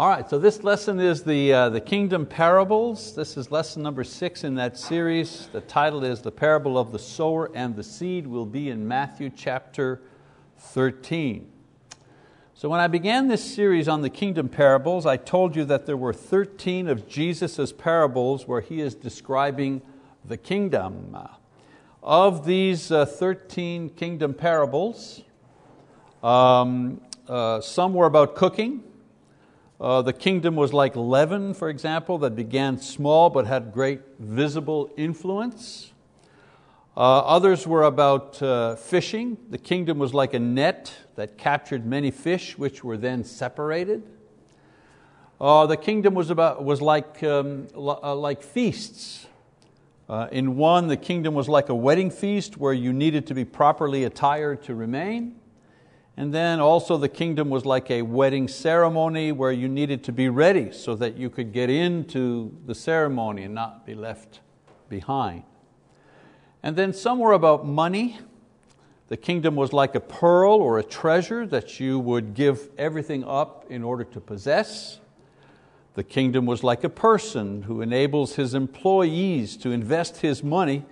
All right, so this lesson is the, uh, the Kingdom Parables. This is lesson number six in that series. The title is The Parable of the Sower and the Seed, will be in Matthew chapter 13. So when I began this series on the Kingdom Parables, I told you that there were 13 of Jesus' parables where He is describing the kingdom. Of these uh, 13 kingdom parables, um, uh, some were about cooking, uh, the kingdom was like leaven, for example, that began small but had great visible influence. Uh, others were about uh, fishing. The kingdom was like a net that captured many fish, which were then separated. Uh, the kingdom was, about, was like, um, uh, like feasts. Uh, in one, the kingdom was like a wedding feast where you needed to be properly attired to remain. And then also the kingdom was like a wedding ceremony where you needed to be ready so that you could get into the ceremony and not be left behind. And then somewhere about money. The kingdom was like a pearl or a treasure that you would give everything up in order to possess. The kingdom was like a person who enables his employees to invest his money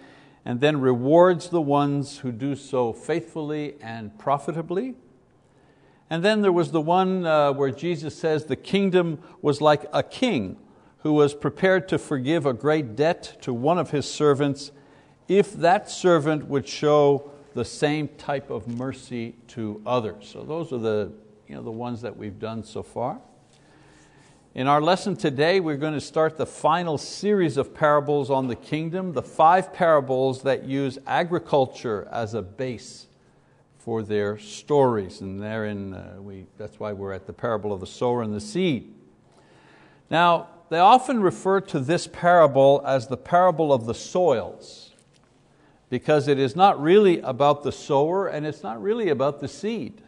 and then rewards the ones who do so faithfully and profitably. And then there was the one uh, where Jesus says the kingdom was like a king who was prepared to forgive a great debt to one of his servants if that servant would show the same type of mercy to others. So those are the, you know, the ones that we've done so far. In our lesson today, we're going to start the final series of parables on the kingdom, the five parables that use agriculture as a base for their stories. And therein, uh, we, that's why we're at the parable of the sower and the seed. Now, they often refer to this parable as the parable of the soils because it is not really about the sower and it's not really about the seed.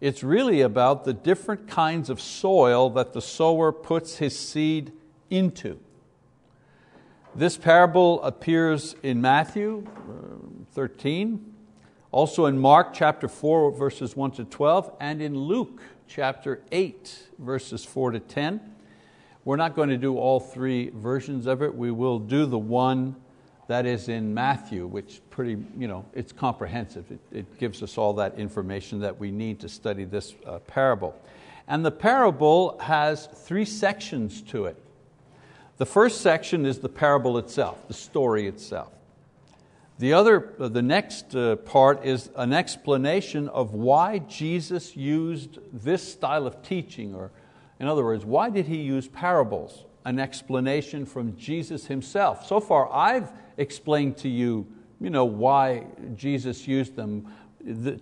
It's really about the different kinds of soil that the sower puts his seed into. This parable appears in Matthew uh, 13, also in Mark chapter 4, verses 1 to 12, and in Luke chapter 8, verses 4 to 10. We're not going to do all three versions of it. We will do the one that is in Matthew, which pretty, you know, it's comprehensive. It, it gives us all that information that we need to study this uh, parable. And the parable has three sections to it. The first section is the parable itself, the story itself. The, other, uh, the next uh, part is an explanation of why Jesus used this style of teaching, or in other words, why did He use parables? An explanation from Jesus Himself. So far I've explained to you, you know, why Jesus used them.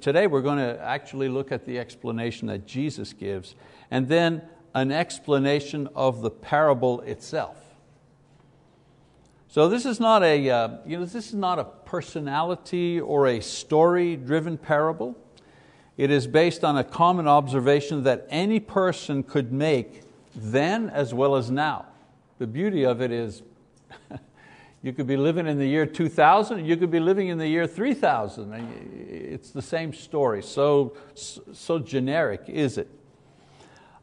Today we're going to actually look at the explanation that Jesus gives, and then an explanation of the parable itself. So this is not a, uh, you know, this is not a personality or a story-driven parable. It is based on a common observation that any person could make then as well as now. The beauty of it is you could be living in the year 2000, you could be living in the year 3000. It's the same story, so, so generic is it.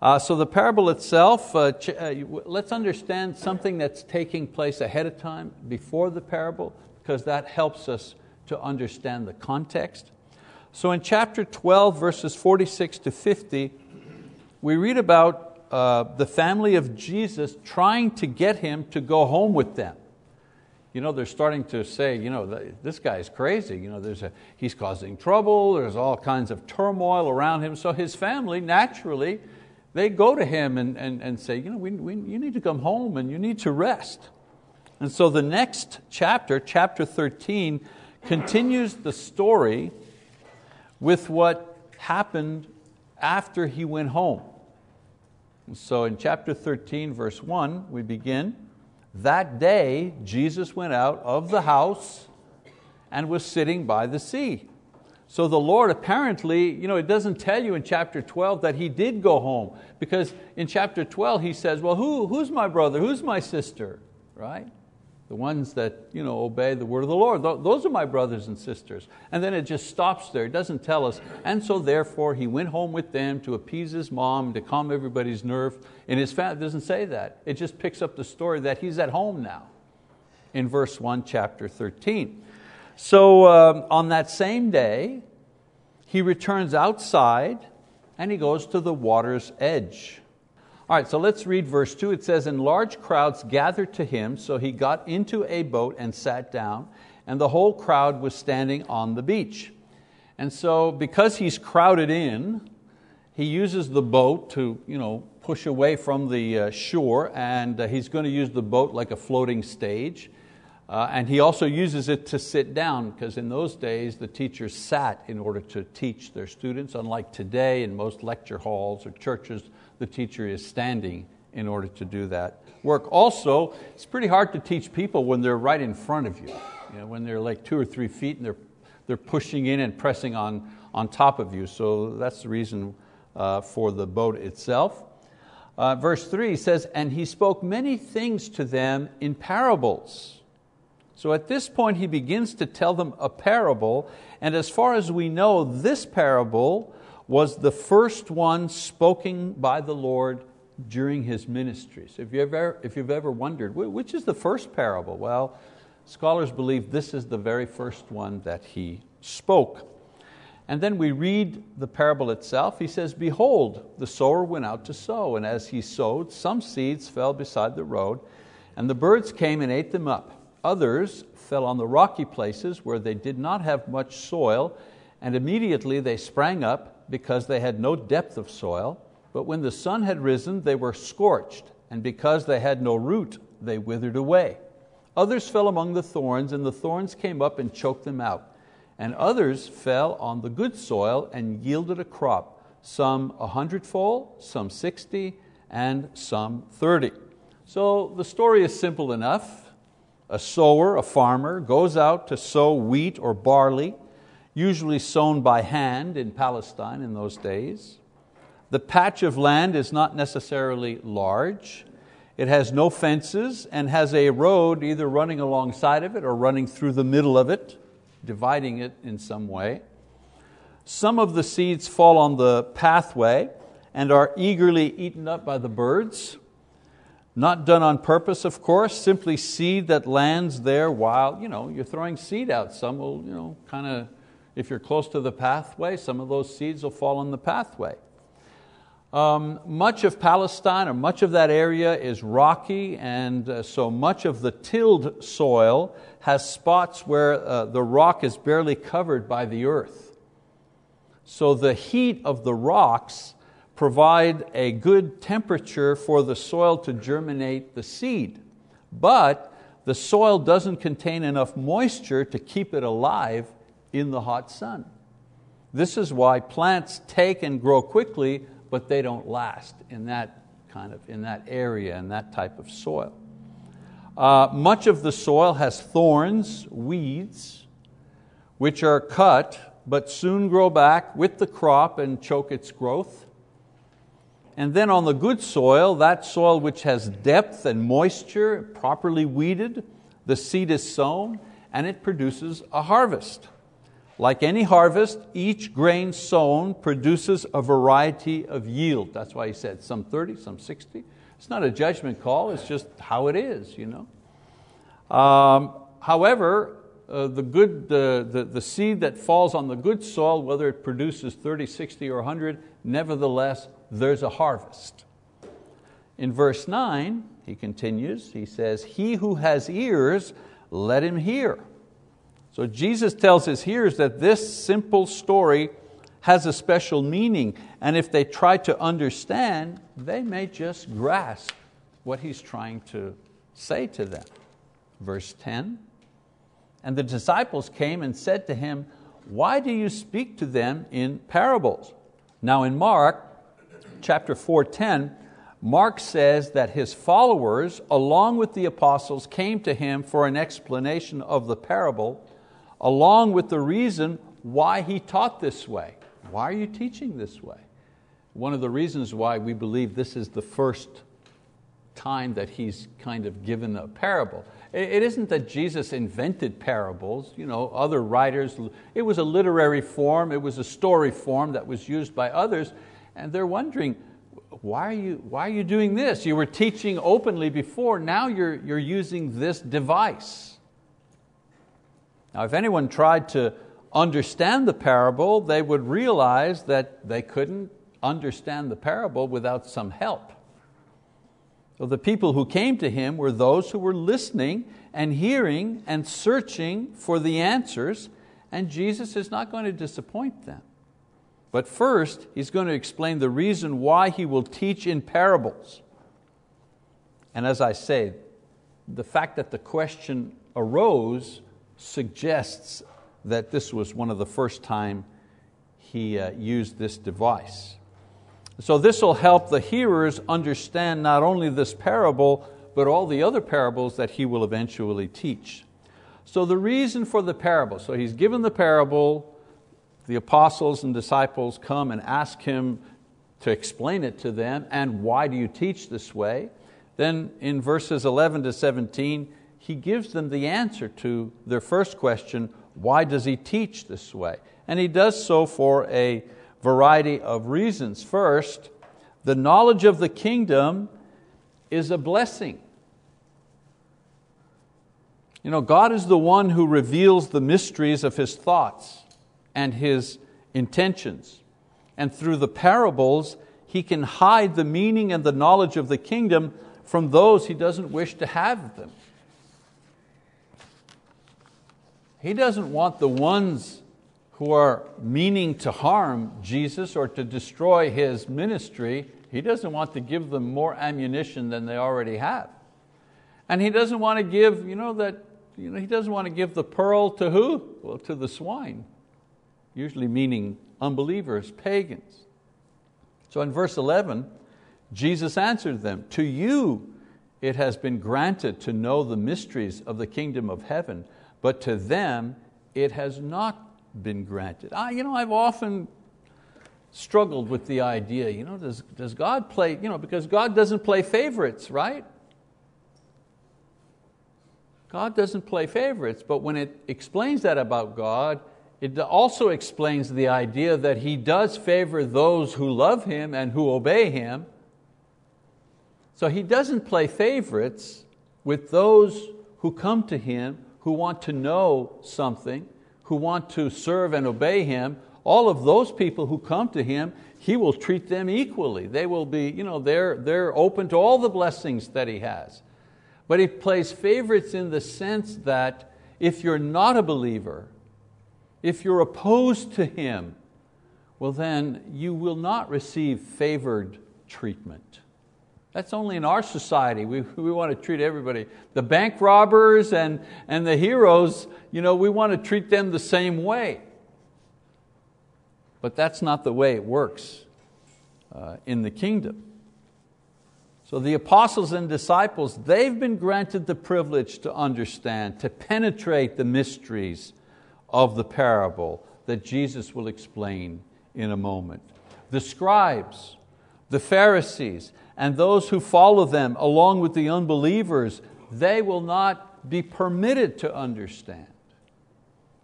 Uh, so the parable itself, uh, uh, let's understand something that's taking place ahead of time, before the parable, because that helps us to understand the context. So in chapter 12, verses 46 to 50, we read about uh, the family of Jesus trying to get Him to go home with them. You know, they're starting to say, you know, this guy is crazy. You know, there's a, he's causing trouble, there's all kinds of turmoil around him. So his family naturally they go to him and, and, and say, you, know, we, we, you need to come home and you need to rest. And so the next chapter, chapter 13, continues the story with what happened after he went home. And so in chapter 13, verse 1, we begin, that day Jesus went out of the house and was sitting by the sea. So the Lord apparently, you know, it doesn't tell you in chapter 12 that he did go home, because in chapter 12 he says, well, who, who's my brother, who's my sister, right? The ones that you know, obey the word of the Lord. Those are my brothers and sisters. And then it just stops there. It doesn't tell us. And so therefore he went home with them to appease his mom, to calm everybody's nerve. And his family, doesn't say that. It just picks up the story that he's at home now in verse 1, chapter 13. So um, on that same day, he returns outside and he goes to the water's edge. All right, so let's read verse 2. It says, And large crowds gathered to him, so he got into a boat and sat down, and the whole crowd was standing on the beach. And so, because he's crowded in, he uses the boat to you know, push away from the uh, shore, and uh, he's going to use the boat like a floating stage. Uh, and he also uses it to sit down, because in those days the teachers sat in order to teach their students, unlike today in most lecture halls or churches the teacher is standing in order to do that work. Also, it's pretty hard to teach people when they're right in front of you, you know, when they're like two or three feet and they're, they're pushing in and pressing on, on top of you. So that's the reason uh, for the boat itself. Uh, verse 3 says, And he spoke many things to them in parables. So at this point, he begins to tell them a parable, and as far as we know, this parable was the first one spoken by the Lord during His ministry. So if you've ever, if you've ever wondered, which is the first parable? Well, scholars believe this is the very first one that He spoke. And then we read the parable itself. He says, Behold, the sower went out to sow, and as he sowed, some seeds fell beside the road, and the birds came and ate them up. Others fell on the rocky places where they did not have much soil, and immediately they sprang up because they had no depth of soil, but when the sun had risen, they were scorched, and because they had no root, they withered away. Others fell among the thorns, and the thorns came up and choked them out. And others fell on the good soil and yielded a crop, some a hundredfold, some sixty, and some thirty. So the story is simple enough. A sower, a farmer, goes out to sow wheat or barley usually sown by hand in Palestine in those days. The patch of land is not necessarily large. It has no fences and has a road either running alongside of it or running through the middle of it, dividing it in some way. Some of the seeds fall on the pathway and are eagerly eaten up by the birds. Not done on purpose, of course, simply seed that lands there while you know, you're throwing seed out. Some will you know, kind of if you're close to the pathway, some of those seeds will fall on the pathway. Um, much of Palestine, or much of that area, is rocky, and uh, so much of the tilled soil has spots where uh, the rock is barely covered by the earth. So the heat of the rocks provide a good temperature for the soil to germinate the seed. But the soil doesn't contain enough moisture to keep it alive in the hot sun. This is why plants take and grow quickly, but they don't last in that kind of in that area and that type of soil. Uh, much of the soil has thorns, weeds, which are cut but soon grow back with the crop and choke its growth. And then on the good soil, that soil which has depth and moisture, properly weeded, the seed is sown and it produces a harvest. Like any harvest, each grain sown produces a variety of yield. That's why he said some 30, some 60. It's not a judgment call, it's just how it is. You know? Um, however, uh, the, good, uh, the, the seed that falls on the good soil, whether it produces 30, 60, or 100, nevertheless, there's a harvest. In verse 9, he continues, he says, He who has ears, let him hear. So Jesus tells his hearers that this simple story has a special meaning, and if they try to understand, they may just grasp what he's trying to say to them. Verse 10 And the disciples came and said to him, Why do you speak to them in parables? Now, in Mark chapter 4:10, Mark says that his followers, along with the apostles, came to him for an explanation of the parable along with the reason why he taught this way. Why are you teaching this way? One of the reasons why we believe this is the first time that He's kind of given a parable. It isn't that Jesus invented parables, you know, other writers, it was a literary form, it was a story form that was used by others, and they're wondering, why are you, why are you doing this? You were teaching openly before, now you're, you're using this device. Now if anyone tried to understand the parable, they would realize that they couldn't understand the parable without some help. So the people who came to Him were those who were listening and hearing and searching for the answers, and Jesus is not going to disappoint them. But first, He's going to explain the reason why He will teach in parables. And as I say, the fact that the question arose suggests that this was one of the first time he uh, used this device. So this will help the hearers understand not only this parable, but all the other parables that he will eventually teach. So the reason for the parable, so he's given the parable, the apostles and disciples come and ask him to explain it to them, and why do you teach this way? Then in verses 11 to 17, he gives them the answer to their first question, why does he teach this way? And he does so for a variety of reasons. First, the knowledge of the kingdom is a blessing. You know, God is the one who reveals the mysteries of His thoughts and His intentions. And through the parables, He can hide the meaning and the knowledge of the kingdom from those He doesn't wish to have them. He doesn't want the ones who are meaning to harm Jesus or to destroy His ministry, He doesn't want to give them more ammunition than they already have. And He doesn't want to give, you know, that, you know, He doesn't want to give the pearl to who? Well, to the swine, usually meaning unbelievers, pagans. So in verse 11, Jesus answered them, To you it has been granted to know the mysteries of the kingdom of heaven, but to them it has not been granted. I, you know, I've often struggled with the idea, you know, does, does God play, you know, because God doesn't play favorites, right? God doesn't play favorites, but when it explains that about God, it also explains the idea that He does favor those who love Him and who obey Him. So He doesn't play favorites with those who come to Him, who want to know something, who want to serve and obey Him, all of those people who come to Him, He will treat them equally. They will be, you know, they're, they're open to all the blessings that He has. But He plays favorites in the sense that if you're not a believer, if you're opposed to Him, well then you will not receive favored treatment. That's only in our society. We, we want to treat everybody. The bank robbers and, and the heroes, you know, we want to treat them the same way. But that's not the way it works uh, in the kingdom. So the apostles and disciples, they've been granted the privilege to understand, to penetrate the mysteries of the parable that Jesus will explain in a moment. The scribes, the Pharisees, and those who follow them, along with the unbelievers, they will not be permitted to understand.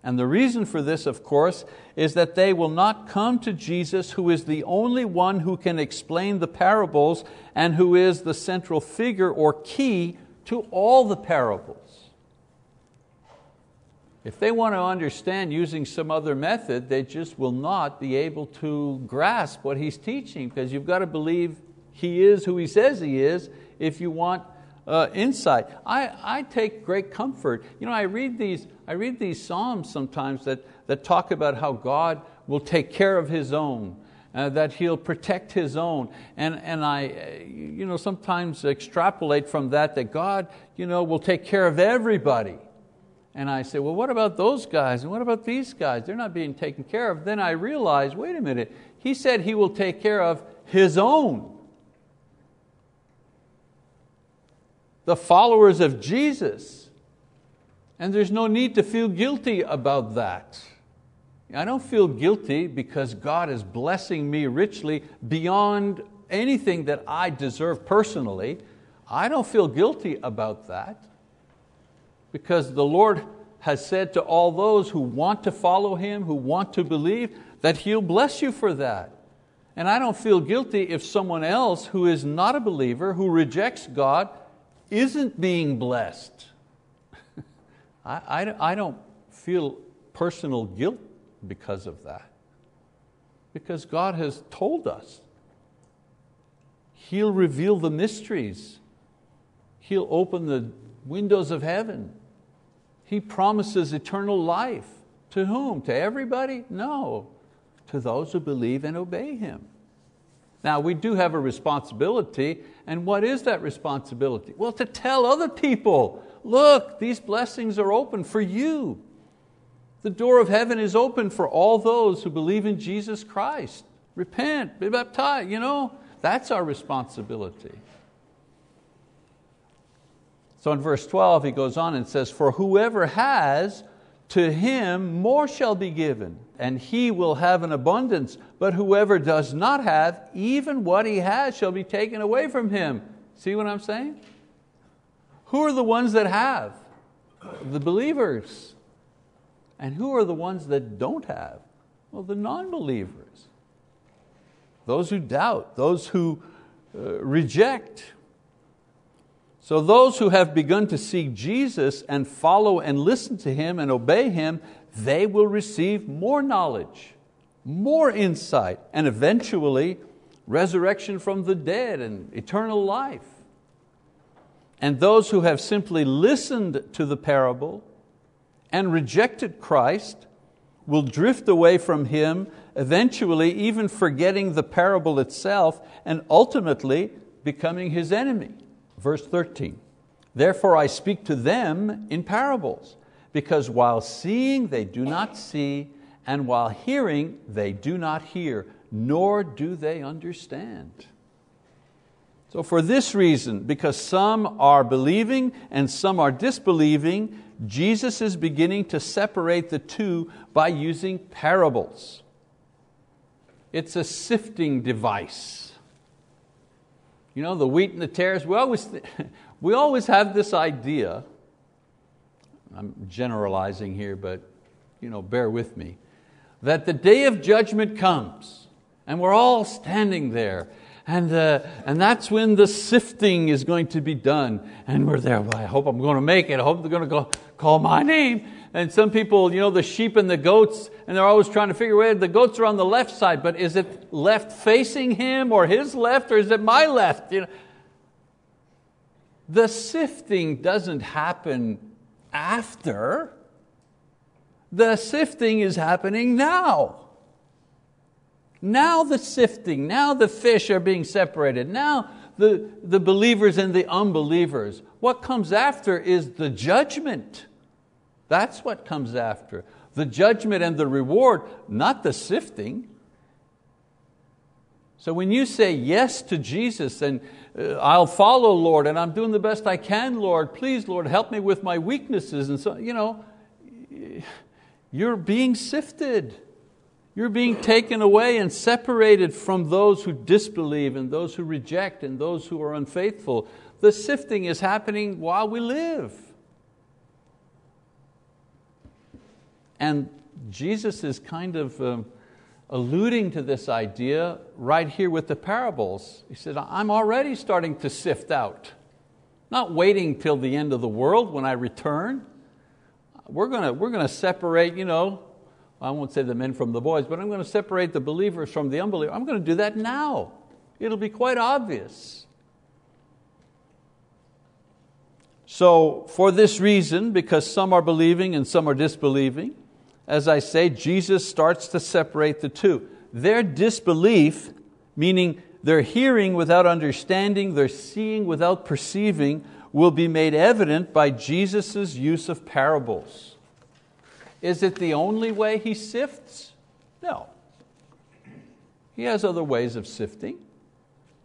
And the reason for this, of course, is that they will not come to Jesus, who is the only one who can explain the parables and who is the central figure or key to all the parables. If they want to understand using some other method, they just will not be able to grasp what he's teaching because you've got to believe he is who He says He is if you want uh, insight. I, I take great comfort. You know, I read these, I read these Psalms sometimes that, that talk about how God will take care of His own. Uh, that He'll protect His own. And, and I uh, you know, sometimes extrapolate from that that God you know, will take care of everybody. And I say, well, what about those guys? And what about these guys? They're not being taken care of. Then I realize, wait a minute, He said He will take care of His own. The followers of Jesus. And there's no need to feel guilty about that. I don't feel guilty because God is blessing me richly beyond anything that I deserve personally. I don't feel guilty about that because the Lord has said to all those who want to follow Him, who want to believe, that He'll bless you for that. And I don't feel guilty if someone else who is not a believer, who rejects God, isn't being blessed. I, I, I don't feel personal guilt because of that. Because God has told us. He'll reveal the mysteries. He'll open the windows of heaven. He promises eternal life. To whom? To everybody? No. To those who believe and obey Him. Now, we do have a responsibility, and what is that responsibility? Well, to tell other people, look, these blessings are open for you. The door of heaven is open for all those who believe in Jesus Christ. Repent, be baptized, you know, that's our responsibility. So in verse 12, he goes on and says, For whoever has, to him more shall be given, and he will have an abundance. But whoever does not have, even what he has shall be taken away from him. See what I'm saying? Who are the ones that have? The believers. And who are the ones that don't have? Well, the non believers. Those who doubt, those who uh, reject. So those who have begun to seek Jesus and follow and listen to Him and obey Him, they will receive more knowledge, more insight, and eventually resurrection from the dead and eternal life. And those who have simply listened to the parable and rejected Christ will drift away from Him, eventually even forgetting the parable itself and ultimately becoming His enemy. Verse 13, therefore I speak to them in parables, because while seeing they do not see, and while hearing they do not hear, nor do they understand. So for this reason, because some are believing and some are disbelieving, Jesus is beginning to separate the two by using parables. It's a sifting device. You know, the wheat and the tares, we always, we always have this idea, I'm generalizing here, but you know, bear with me, that the day of judgment comes and we're all standing there and, uh, and that's when the sifting is going to be done. And we're there, well, I hope I'm going to make it. I hope they're going to go call my name. And some people, you know, the sheep and the goats, and they're always trying to figure out, the goats are on the left side, but is it left facing him or his left or is it my left? You know, the sifting doesn't happen after. The sifting is happening now. Now the sifting, now the fish are being separated. Now the, the believers and the unbelievers. What comes after is the judgment. That's what comes after. The judgment and the reward, not the sifting. So when you say yes to Jesus and uh, I'll follow, Lord, and I'm doing the best I can, Lord, please, Lord, help me with my weaknesses, and so, you know, you're being sifted. You're being taken away and separated from those who disbelieve and those who reject and those who are unfaithful. The sifting is happening while we live. And Jesus is kind of um, alluding to this idea right here with the parables. He said, I'm already starting to sift out, not waiting till the end of the world when I return. We're going to, we're going to separate, you know, I won't say the men from the boys, but I'm going to separate the believers from the unbelievers. I'm going to do that now. It'll be quite obvious. So, for this reason, because some are believing and some are disbelieving, as I say, Jesus starts to separate the two. Their disbelief, meaning their hearing without understanding, their seeing without perceiving, will be made evident by Jesus' use of parables. Is it the only way He sifts? No. He has other ways of sifting.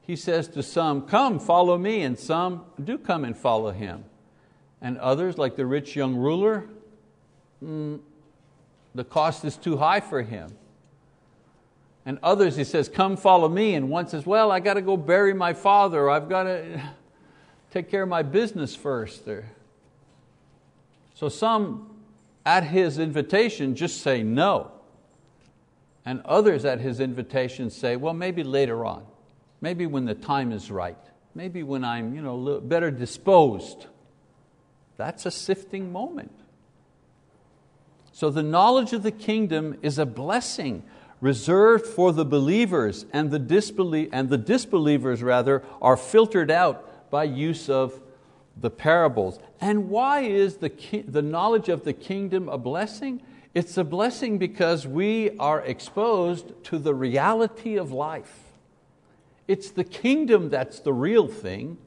He says to some, Come, follow me, and some do come and follow Him. And others, like the rich young ruler, mm, the cost is too high for him. And others, he says, come follow me. And one says, well, I got to go bury my father. or I've got to take care of my business first. So some at His invitation just say no. And others at His invitation say, well, maybe later on, maybe when the time is right, maybe when I'm you know, better disposed. That's a sifting moment. So the knowledge of the kingdom is a blessing reserved for the believers and the, disbelie- and the disbelievers rather are filtered out by use of the parables. And why is the, ki- the knowledge of the kingdom a blessing? It's a blessing because we are exposed to the reality of life. It's the kingdom that's the real thing.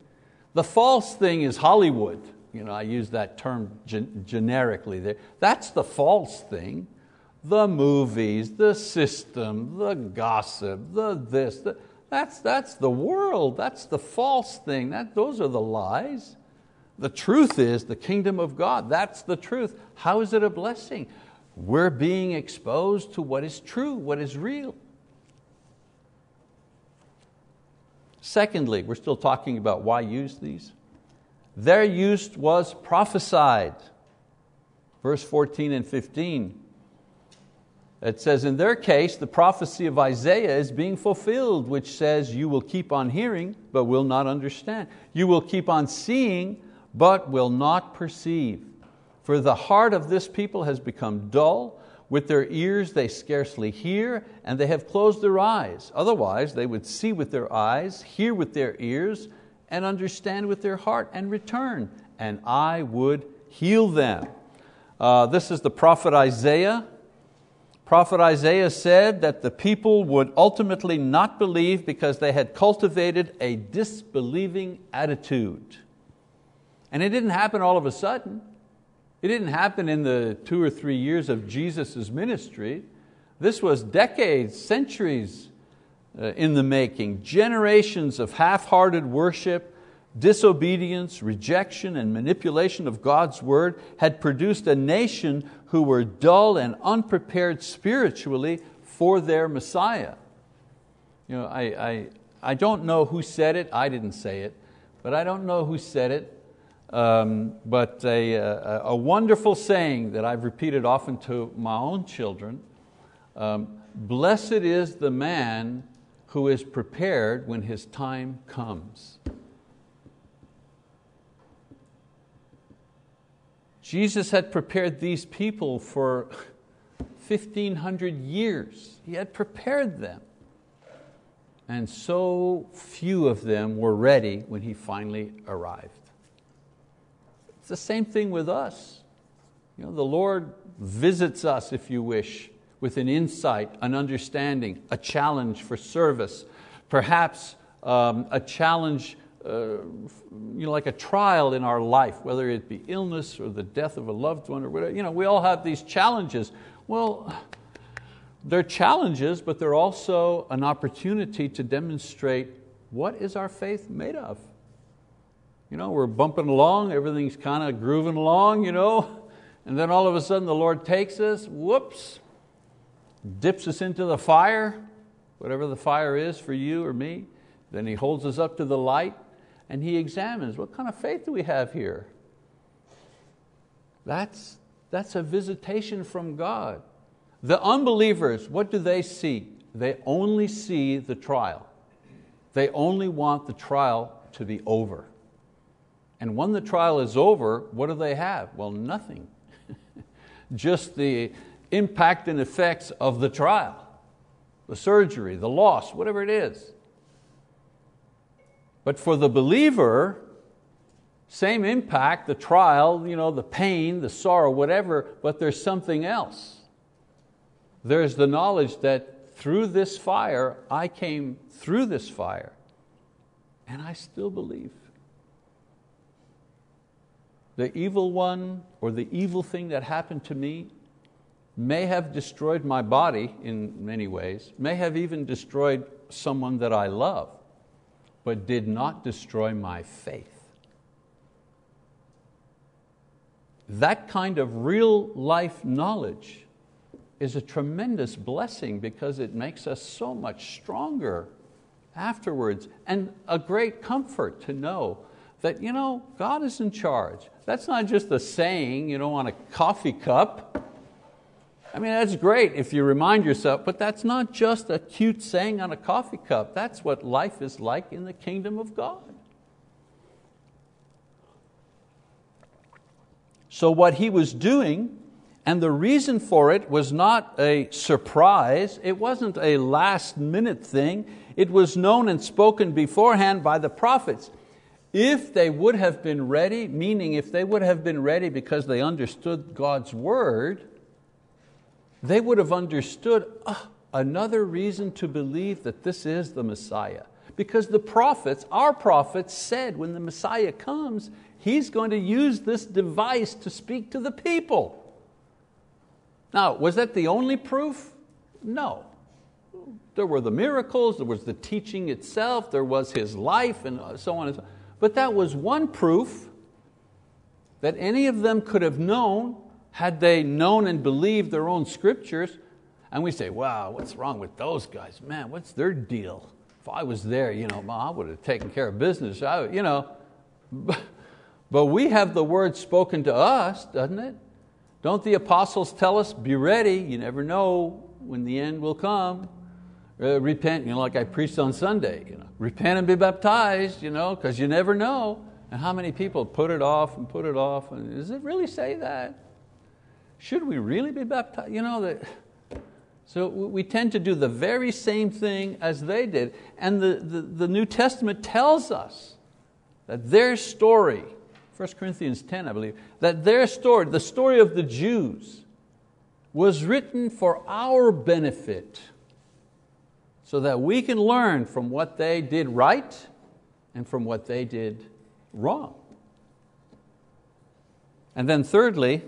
The false thing is Hollywood. You know, I use that term gen- generically there. That's the false thing. The movies, the system, the gossip, the this, the, that's, that's the world. That's the false thing. That, those are the lies. The truth is the kingdom of God. That's the truth. How is it a blessing? We're being exposed to what is true, what is real. Secondly, we're still talking about why use these. Their use was prophesied. Verse 14 and 15. It says, In their case, the prophecy of Isaiah is being fulfilled, which says, You will keep on hearing, but will not understand. You will keep on seeing, but will not perceive. For the heart of this people has become dull, with their ears they scarcely hear, and they have closed their eyes. Otherwise, they would see with their eyes, hear with their ears, and understand with their heart, and return, and I would heal them. Uh, this is the prophet Isaiah. Prophet Isaiah said that the people would ultimately not believe because they had cultivated a disbelieving attitude. And it didn't happen all of a sudden. It didn't happen in the two or three years of Jesus' ministry. This was decades, centuries uh, in the making, generations of half-hearted worship, disobedience, rejection, and manipulation of God's word had produced a nation who were dull and unprepared spiritually for their Messiah. You know, I, I, I don't know who said it, I didn't say it, but I don't know who said it, um, but a, a, a, wonderful saying that I've repeated often to my own children, um, blessed is the man who is prepared when his time comes. Jesus had prepared these people for 1500 years. He had prepared them. And so few of them were ready when He finally arrived. It's the same thing with us. You know, the Lord visits us, if you wish, with an insight, an understanding, a challenge for service, perhaps um, a challenge, uh, you know, like a trial in our life, whether it be illness or the death of a loved one or whatever. You know, we all have these challenges. Well, they're challenges, but they're also an opportunity to demonstrate what is our faith made of. You know, we're bumping along, everything's kind of grooving along, you know, and then all of a sudden the Lord takes us, whoops, dips us into the fire, whatever the fire is for you or me. Then He holds us up to the light and He examines what kind of faith do we have here? That's, that's a visitation from God. The unbelievers, what do they see? They only see the trial. They only want the trial to be over. And when the trial is over, what do they have? Well, nothing. Just the impact and effects of the trial, the surgery, the loss, whatever it is. But for the believer, same impact, the trial, you know, the pain, the sorrow, whatever, but there's something else. There's the knowledge that through this fire, I came through this fire, and I still believe the evil one or the evil thing that happened to me may have destroyed my body in many ways, may have even destroyed someone that I love, but did not destroy my faith. That kind of real life knowledge is a tremendous blessing because it makes us so much stronger afterwards and a great comfort to know that you know, God is in charge. That's not just a saying you know, on a coffee cup. I mean, that's great if you remind yourself, but that's not just a cute saying on a coffee cup. That's what life is like in the kingdom of God. So, what he was doing, and the reason for it was not a surprise, it wasn't a last minute thing, it was known and spoken beforehand by the prophets. If they would have been ready, meaning if they would have been ready because they understood God's word, they would have understood oh, another reason to believe that this is the Messiah. Because the prophets, our prophets, said when the Messiah comes, He's going to use this device to speak to the people. Now, was that the only proof? No. There were the miracles, there was the teaching itself, there was His life, and so on and so on. But that was one proof that any of them could have known had they known and believed their own scriptures, and we say, wow, what's wrong with those guys? Man, what's their deal? If I was there, you know, I would have taken care of business. I, you know. But we have the word spoken to us, doesn't it? Don't the apostles tell us, be ready, you never know when the end will come. Uh, repent, you know, like I preached on Sunday, you know, repent and be baptized, you know, because you never know. And how many people put it off and put it off? And does it really say that? Should we really be baptized? You know, that, so we tend to do the very same thing as they did. And the, the, the New Testament tells us that their story, 1 Corinthians 10, I believe, that their story, the story of the Jews, was written for our benefit so that we can learn from what they did right and from what they did wrong. And then thirdly,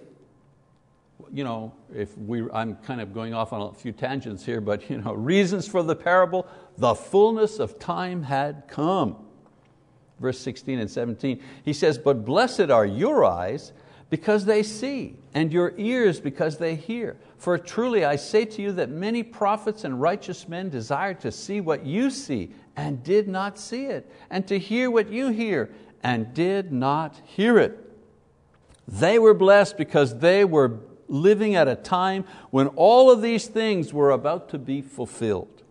you know, if we, I'm kind of going off on a few tangents here, but you know, reasons for the parable, the fullness of time had come. Verse 16 and 17, he says, But blessed are your eyes because they see, and your ears because they hear. For truly I say to you that many prophets and righteous men desired to see what you see and did not see it, and to hear what you hear and did not hear it. They were blessed because they were living at a time when all of these things were about to be fulfilled.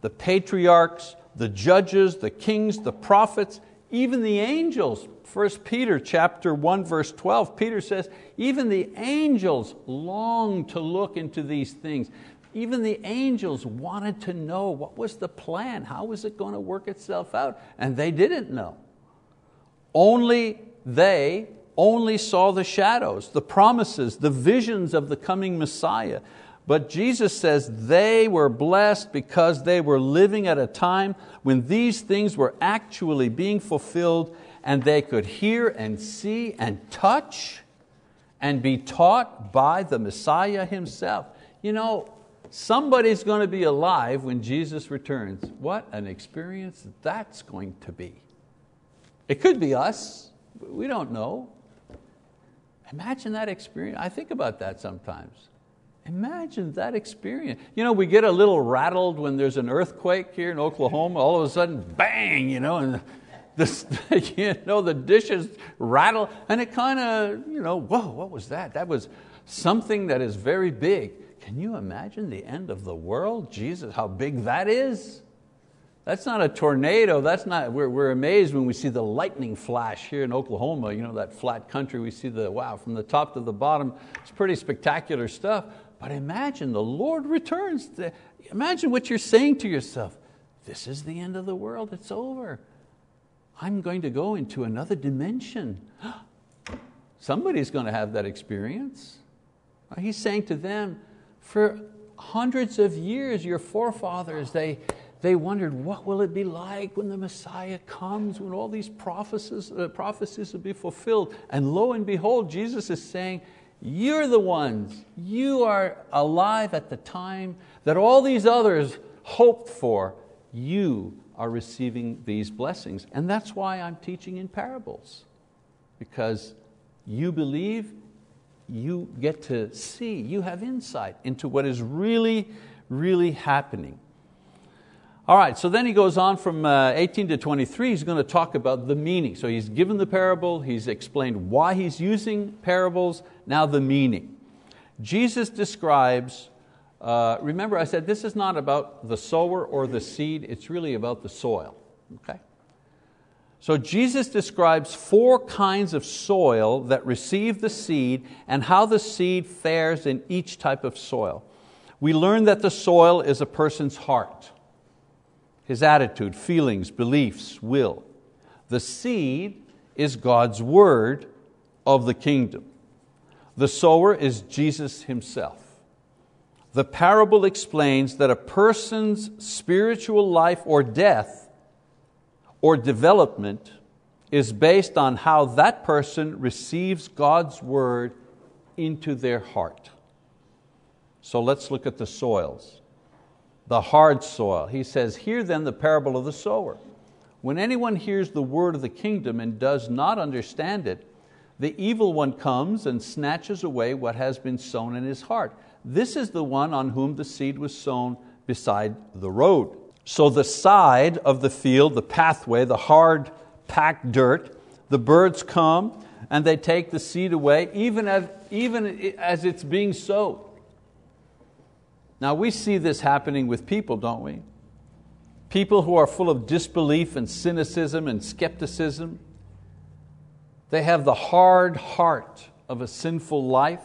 The patriarchs, the judges, the kings, the prophets, even the angels. 1 Peter chapter 1 verse 12, Peter says, even the angels long to look into these things. Even the angels wanted to know what was the plan, how was it going to work itself out, and they didn't know. Only they only saw the shadows, the promises, the visions of the coming Messiah. But Jesus says they were blessed because they were living at a time when these things were actually being fulfilled and they could hear and see and touch and be taught by the Messiah Himself. You know, somebody's going to be alive when Jesus returns. What an experience that's going to be. It could be us, we don't know. Imagine that experience. I think about that sometimes. Imagine that experience. You know, we get a little rattled when there's an earthquake here in Oklahoma. All of a sudden, bang, you know, and this, you know, the dishes rattle, and it kind of, you know, whoa, what was that? That was something that is very big. Can you imagine the end of the world? Jesus, how big that is? That's not a tornado. That's not, we're, we're amazed when we see the lightning flash here in Oklahoma, you know, that flat country. We see the, wow, from the top to the bottom. It's pretty spectacular stuff. But imagine the Lord returns. To, imagine what you're saying to yourself. This is the end of the world. It's over. I'm going to go into another dimension. Somebody's going to have that experience. He's saying to them, for hundreds of years, your forefathers, they, they wondered, what will it be like when the Messiah comes, when all these prophecies, uh, prophecies will be fulfilled? And lo and behold, Jesus is saying, you're the ones, you are alive at the time that all these others hoped for. You are receiving these blessings. And that's why I'm teaching in parables. Because you believe, you get to see, you have insight into what is really, really happening. All right, so then he goes on from uh, 18 to 23, he's going to talk about the meaning. So he's given the parable, he's explained why he's using parables, now the meaning. Jesus describes, uh, remember I said this is not about the sower or the seed, it's really about the soil. Okay? So Jesus describes four kinds of soil that receive the seed and how the seed fares in each type of soil. We learn that the soil is a person's heart his attitude, feelings, beliefs, will. The seed is God's word of the kingdom. The sower is Jesus Himself. The parable explains that a person's spiritual life or death or development is based on how that person receives God's word into their heart. So let's look at the soils the hard soil. He says, Hear then the parable of the sower. When anyone hears the word of the kingdom and does not understand it, the evil one comes and snatches away what has been sown in his heart. This is the one on whom the seed was sown beside the road. So the side of the field, the pathway, the hard packed dirt, the birds come and they take the seed away even as, even as it's being sowed. Now we see this happening with people, don't we? People who are full of disbelief and cynicism and skepticism. They have the hard heart of a sinful life.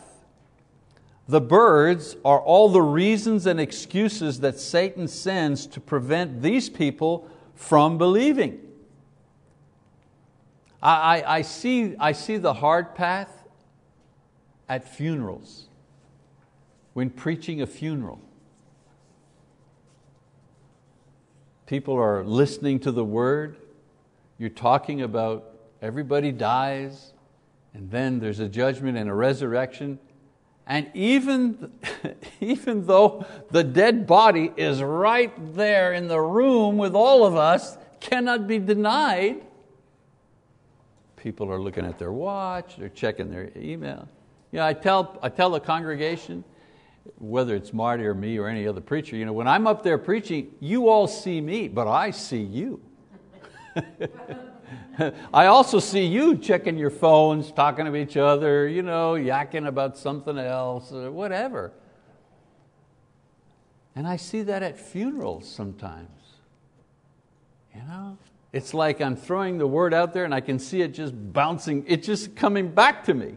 The birds are all the reasons and excuses that Satan sends to prevent these people from believing. I, I, I, see, I see the hard path at funerals, when preaching a funeral. people are listening to the word, you're talking about everybody dies, and then there's a judgment and a resurrection. And even, even though the dead body is right there in the room with all of us, cannot be denied, people are looking at their watch, they're checking their email. You know, I, tell, I tell the congregation, whether it's Marty or me or any other preacher, you know, when I'm up there preaching, you all see me, but I see you. I also see you checking your phones, talking to each other, you know, yakking about something else, or whatever. And I see that at funerals sometimes. You know? It's like I'm throwing the word out there and I can see it just bouncing, it just coming back to me.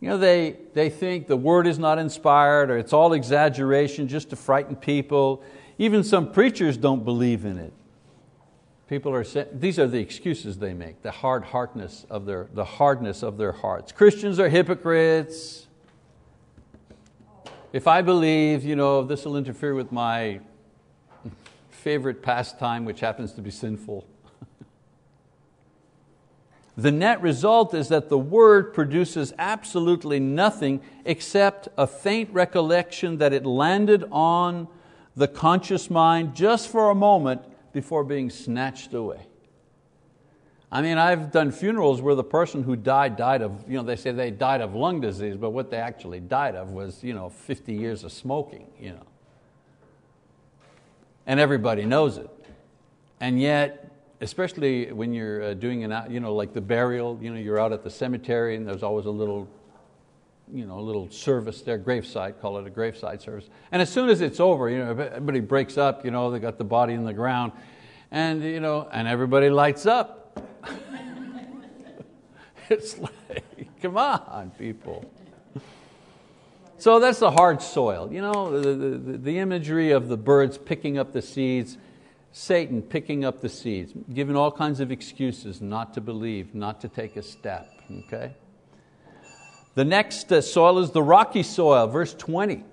You know, they, they think the word is not inspired or it's all exaggeration just to frighten people. Even some preachers don't believe in it. People are saying, these are the excuses they make, the hard hardness of their, the hardness of their hearts. Christians are hypocrites. If I believe you know, this will interfere with my favorite pastime, which happens to be sinful, the net result is that the word produces absolutely nothing except a faint recollection that it landed on the conscious mind just for a moment before being snatched away. I mean, I've done funerals where the person who died died of, you know, they say they died of lung disease, but what they actually died of was you know, 50 years of smoking. You know. And everybody knows it. And yet, especially when you're uh, doing an, you know, like the burial, you know, you're out at the cemetery and there's always a little, you know, a little service there, graveside, call it a graveside service. And as soon as it's over, you know, everybody breaks up, you know, they got the body in the ground, and, you know, and everybody lights up. it's like, come on, people. So that's the hard soil. You know, the, the, the imagery of the birds picking up the seeds Satan picking up the seeds, giving all kinds of excuses not to believe, not to take a step. Okay? The next uh, soil is the rocky soil, verse 20.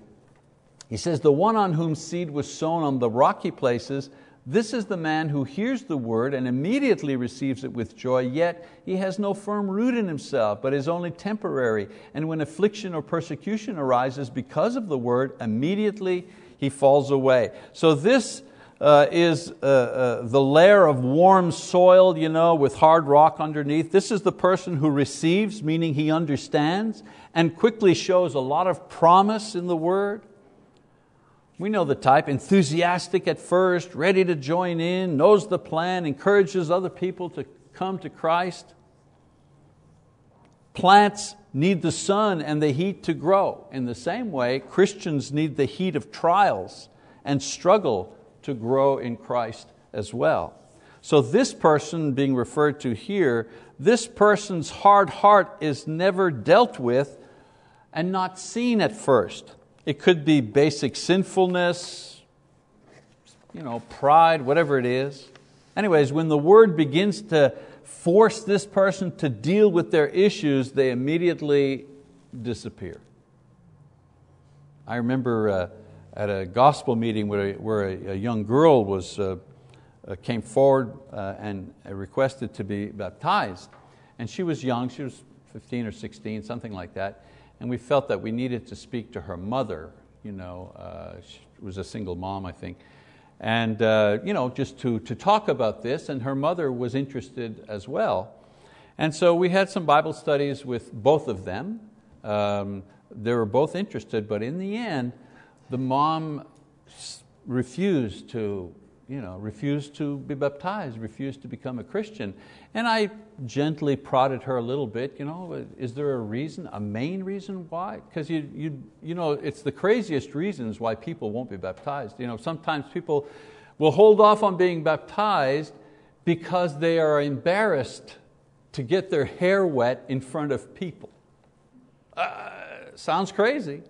He says, The one on whom seed was sown on the rocky places, this is the man who hears the word and immediately receives it with joy, yet he has no firm root in himself, but is only temporary. And when affliction or persecution arises because of the word, immediately he falls away. So, this uh, is uh, uh, the layer of warm soil you know, with hard rock underneath. This is the person who receives, meaning he understands, and quickly shows a lot of promise in the word. We know the type, enthusiastic at first, ready to join in, knows the plan, encourages other people to come to Christ. Plants need the sun and the heat to grow. In the same way, Christians need the heat of trials and struggle to grow in Christ as well. So, this person being referred to here, this person's hard heart is never dealt with and not seen at first. It could be basic sinfulness, you know, pride, whatever it is. Anyways, when the word begins to force this person to deal with their issues, they immediately disappear. I remember uh, at a gospel meeting where, where a, a young girl was, uh, uh, came forward uh, and requested to be baptized. And she was young, she was 15 or 16, something like that and we felt that we needed to speak to her mother. You know, uh, she was a single mom, I think, and uh, you know, just to, to talk about this, and her mother was interested as well. And so we had some Bible studies with both of them. Um, they were both interested, but in the end, the mom refused to you know, refused to be baptized, refused to become a Christian. And I gently prodded her a little bit, you know, is there a reason, a main reason why? Because you, you, you know, it's the craziest reasons why people won't be baptized. You know, sometimes people will hold off on being baptized because they are embarrassed to get their hair wet in front of people. Uh, sounds crazy.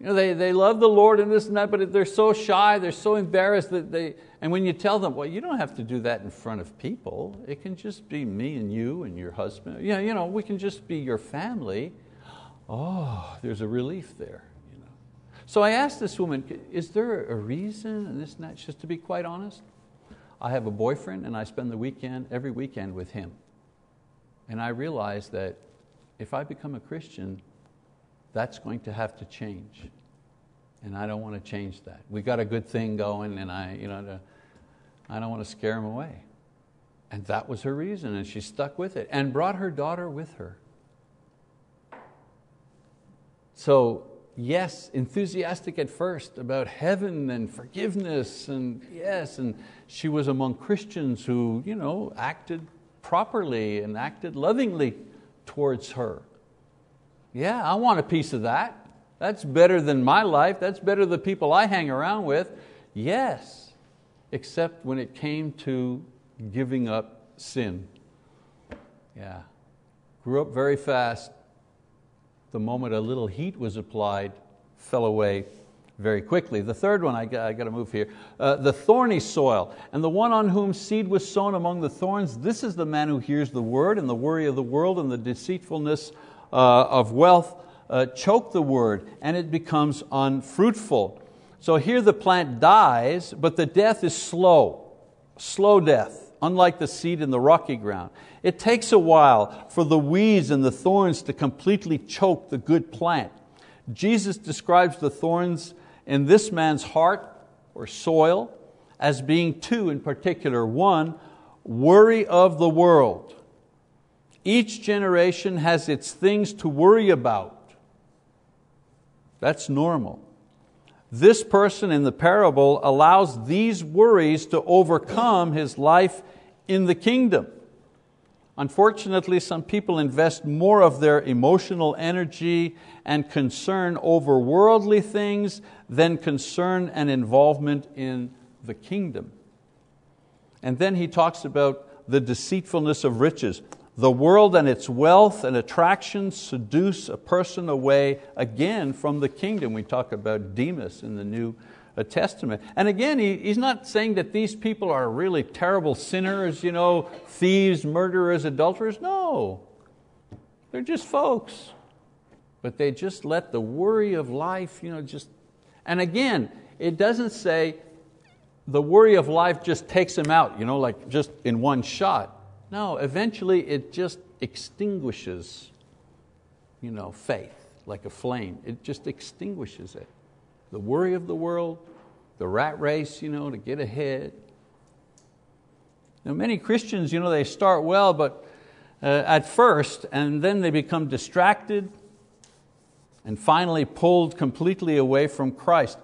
You know, they, they love the Lord and this and that, but they're so shy, they're so embarrassed that they, and when you tell them, well, you don't have to do that in front of people. It can just be me and you and your husband. Yeah, you know, we can just be your family. Oh, there's a relief there. You know. So I asked this woman, is there a reason and this and that? Just to be quite honest, I have a boyfriend and I spend the weekend, every weekend with him. And I realized that if I become a Christian, that's going to have to change. And I don't want to change that. We got a good thing going, and I, you know, I don't want to scare him away. And that was her reason, and she stuck with it and brought her daughter with her. So, yes, enthusiastic at first about heaven and forgiveness, and yes, and she was among Christians who you know, acted properly and acted lovingly towards her. Yeah, I want a piece of that. That's better than my life. That's better than the people I hang around with. Yes, except when it came to giving up sin. Yeah. Grew up very fast. The moment a little heat was applied, fell away very quickly. The third one, I got, I got to move here. Uh, the thorny soil, and the one on whom seed was sown among the thorns, this is the man who hears the word, and the worry of the world and the deceitfulness of wealth uh, choke the word and it becomes unfruitful. So here the plant dies, but the death is slow, slow death, unlike the seed in the rocky ground. It takes a while for the weeds and the thorns to completely choke the good plant. Jesus describes the thorns in this man's heart or soil as being two in particular. One, worry of the world. Each generation has its things to worry about. That's normal. This person in the parable allows these worries to overcome his life in the kingdom. Unfortunately, some people invest more of their emotional energy and concern over worldly things than concern and involvement in the kingdom. And then he talks about the deceitfulness of riches. The world and its wealth and attractions seduce a person away again from the kingdom. We talk about Demas in the New Testament. And again, he, he's not saying that these people are really terrible sinners, you know, thieves, murderers, adulterers. No, they're just folks. But they just let the worry of life, you know, just. And again, it doesn't say the worry of life just takes them out, you know, like just in one shot. No, eventually it just extinguishes you know, faith like a flame. It just extinguishes it. The worry of the world, the rat race you know, to get ahead. Now, many Christians, you know, they start well, but uh, at first, and then they become distracted, and finally pulled completely away from Christ.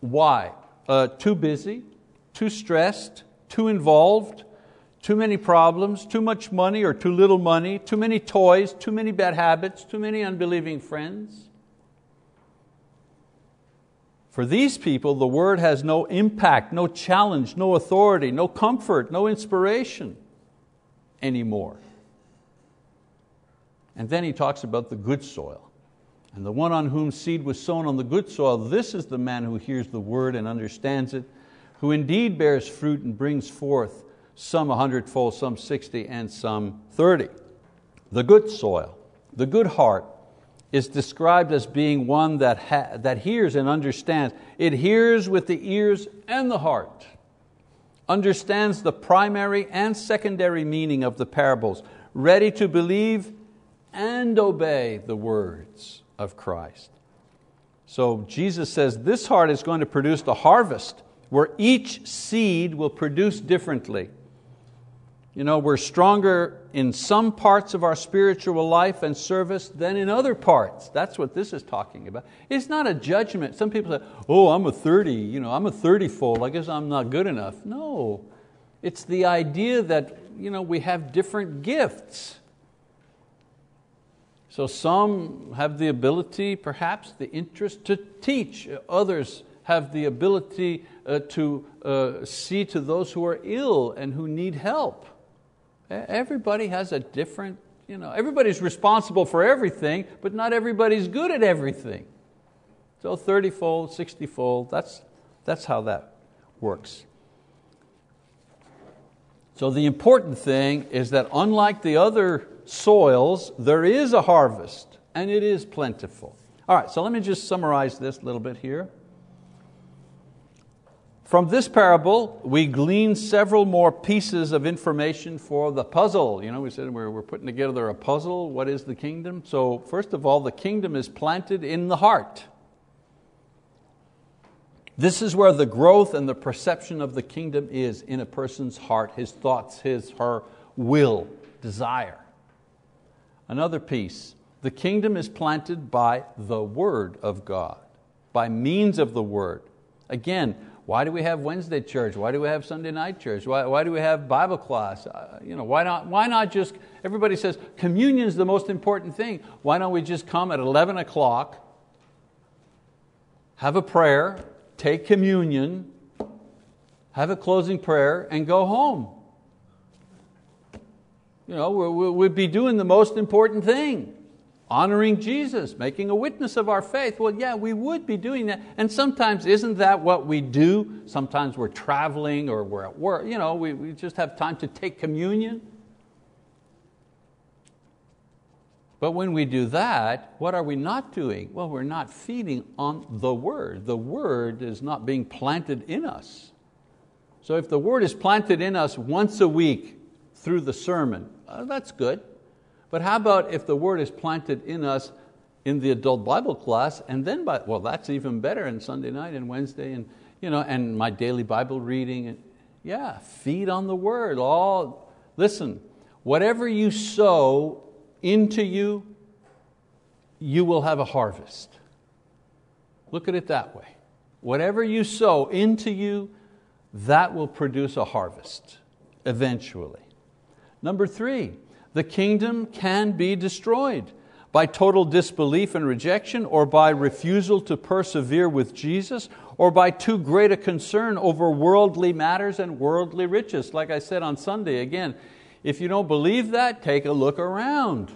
Why? Uh, too busy, too stressed, too involved, too many problems, too much money or too little money, too many toys, too many bad habits, too many unbelieving friends. For these people, the word has no impact, no challenge, no authority, no comfort, no inspiration anymore. And then he talks about the good soil. And the one on whom seed was sown on the good soil, this is the man who hears the word and understands it, who indeed bears fruit and brings forth some a hundredfold, some sixty, and some thirty. The good soil, the good heart, is described as being one that, ha- that hears and understands. It hears with the ears and the heart, understands the primary and secondary meaning of the parables, ready to believe and obey the words of Christ. So Jesus says this heart is going to produce the harvest where each seed will produce differently. You know, we're stronger in some parts of our spiritual life and service than in other parts. That's what this is talking about. It's not a judgment. Some people say, oh, I'm a 30, you know, I'm a 30 fold, I guess I'm not good enough. No, it's the idea that you know, we have different gifts. So some have the ability, perhaps the interest to teach. Others have the ability uh, to uh, see to those who are ill and who need help. Everybody has a different, you know, everybody's responsible for everything, but not everybody's good at everything. So 30 fold, 60 fold, that's, that's how that works. So the important thing is that unlike the other soils, there is a harvest and it is plentiful. All right, so let me just summarize this a little bit here. From this parable, we glean several more pieces of information for the puzzle. You know, we said we're, we're putting together a puzzle. What is the kingdom? So, first of all, the kingdom is planted in the heart. This is where the growth and the perception of the kingdom is in a person's heart, his thoughts, his, her will, desire. Another piece, the kingdom is planted by the Word of God, by means of the Word. Again, why do we have Wednesday church? Why do we have Sunday night church? Why, why do we have Bible class? Uh, you know, why, not, why not just, everybody says communion is the most important thing. Why don't we just come at 11 o'clock, have a prayer, take communion, have a closing prayer, and go home? You know, we'd be doing the most important thing honoring Jesus, making a witness of our faith. Well, yeah, we would be doing that. And sometimes isn't that what we do? Sometimes we're traveling or we're at work. You know, we, we just have time to take communion. But when we do that, what are we not doing? Well, we're not feeding on the Word. The Word is not being planted in us. So if the Word is planted in us once a week through the sermon, uh, that's good. But how about if the word is planted in us in the adult Bible class, and then by, well, that's even better, and Sunday night and Wednesday, and, you know, and my daily Bible reading. And, yeah, feed on the word. All, listen, whatever you sow into you, you will have a harvest. Look at it that way. Whatever you sow into you, that will produce a harvest eventually. Number three, the kingdom can be destroyed by total disbelief and rejection, or by refusal to persevere with Jesus, or by too great a concern over worldly matters and worldly riches. Like I said on Sunday, again, if you don't believe that, take a look around.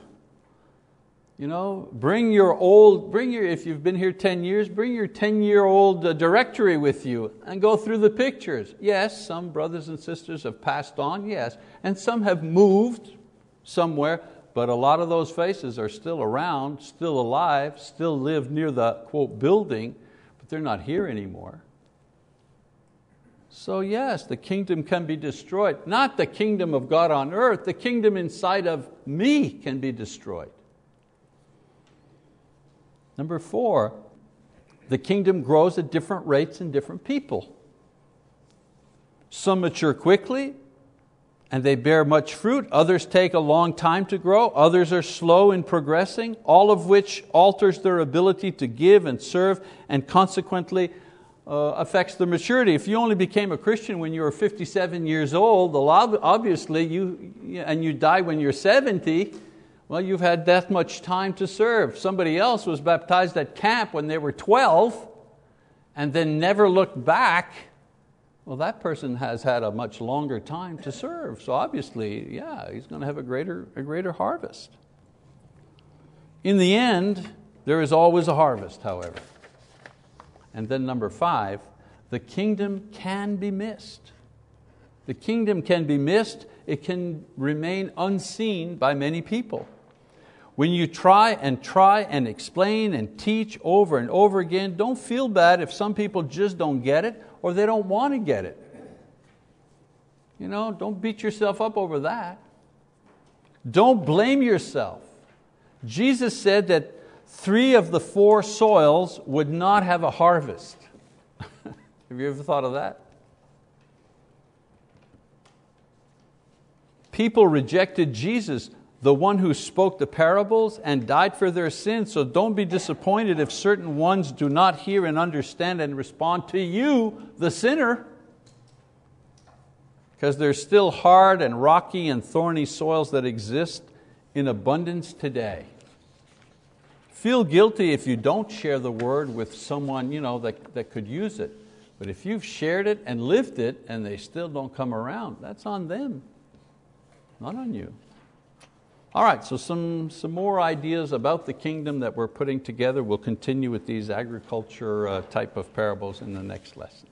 You know, bring your old, bring your, if you've been here 10 years, bring your 10 year old uh, directory with you and go through the pictures. Yes, some brothers and sisters have passed on, yes, and some have moved somewhere, but a lot of those faces are still around, still alive, still live near the quote building, but they're not here anymore. So, yes, the kingdom can be destroyed. Not the kingdom of God on earth, the kingdom inside of me can be destroyed. Number four, the kingdom grows at different rates in different people. Some mature quickly, and they bear much fruit. Others take a long time to grow. Others are slow in progressing, all of which alters their ability to give and serve and consequently uh, affects their maturity. If you only became a Christian when you were 57 years old, obviously you, and you die when you're 70, well, you've had that much time to serve. Somebody else was baptized at camp when they were 12 and then never looked back well, that person has had a much longer time to serve. So obviously, yeah, he's going to have a greater, a greater harvest. In the end, there is always a harvest, however. And then number five, the kingdom can be missed. The kingdom can be missed, it can remain unseen by many people. When you try and try and explain and teach over and over again, don't feel bad if some people just don't get it or they don't want to get it. You know, don't beat yourself up over that. Don't blame yourself. Jesus said that three of the four soils would not have a harvest. have you ever thought of that? People rejected Jesus, the one who spoke the parables and died for their sins, so don't be disappointed if certain ones do not hear and understand and respond to you, the sinner because there's still hard and rocky and thorny soils that exist in abundance today. Feel guilty if you don't share the word with someone you know, that, that could use it. But if you've shared it and lived it and they still don't come around, that's on them, not on you. All right, so some, some more ideas about the kingdom that we're putting together. We'll continue with these agriculture uh, type of parables in the next lesson.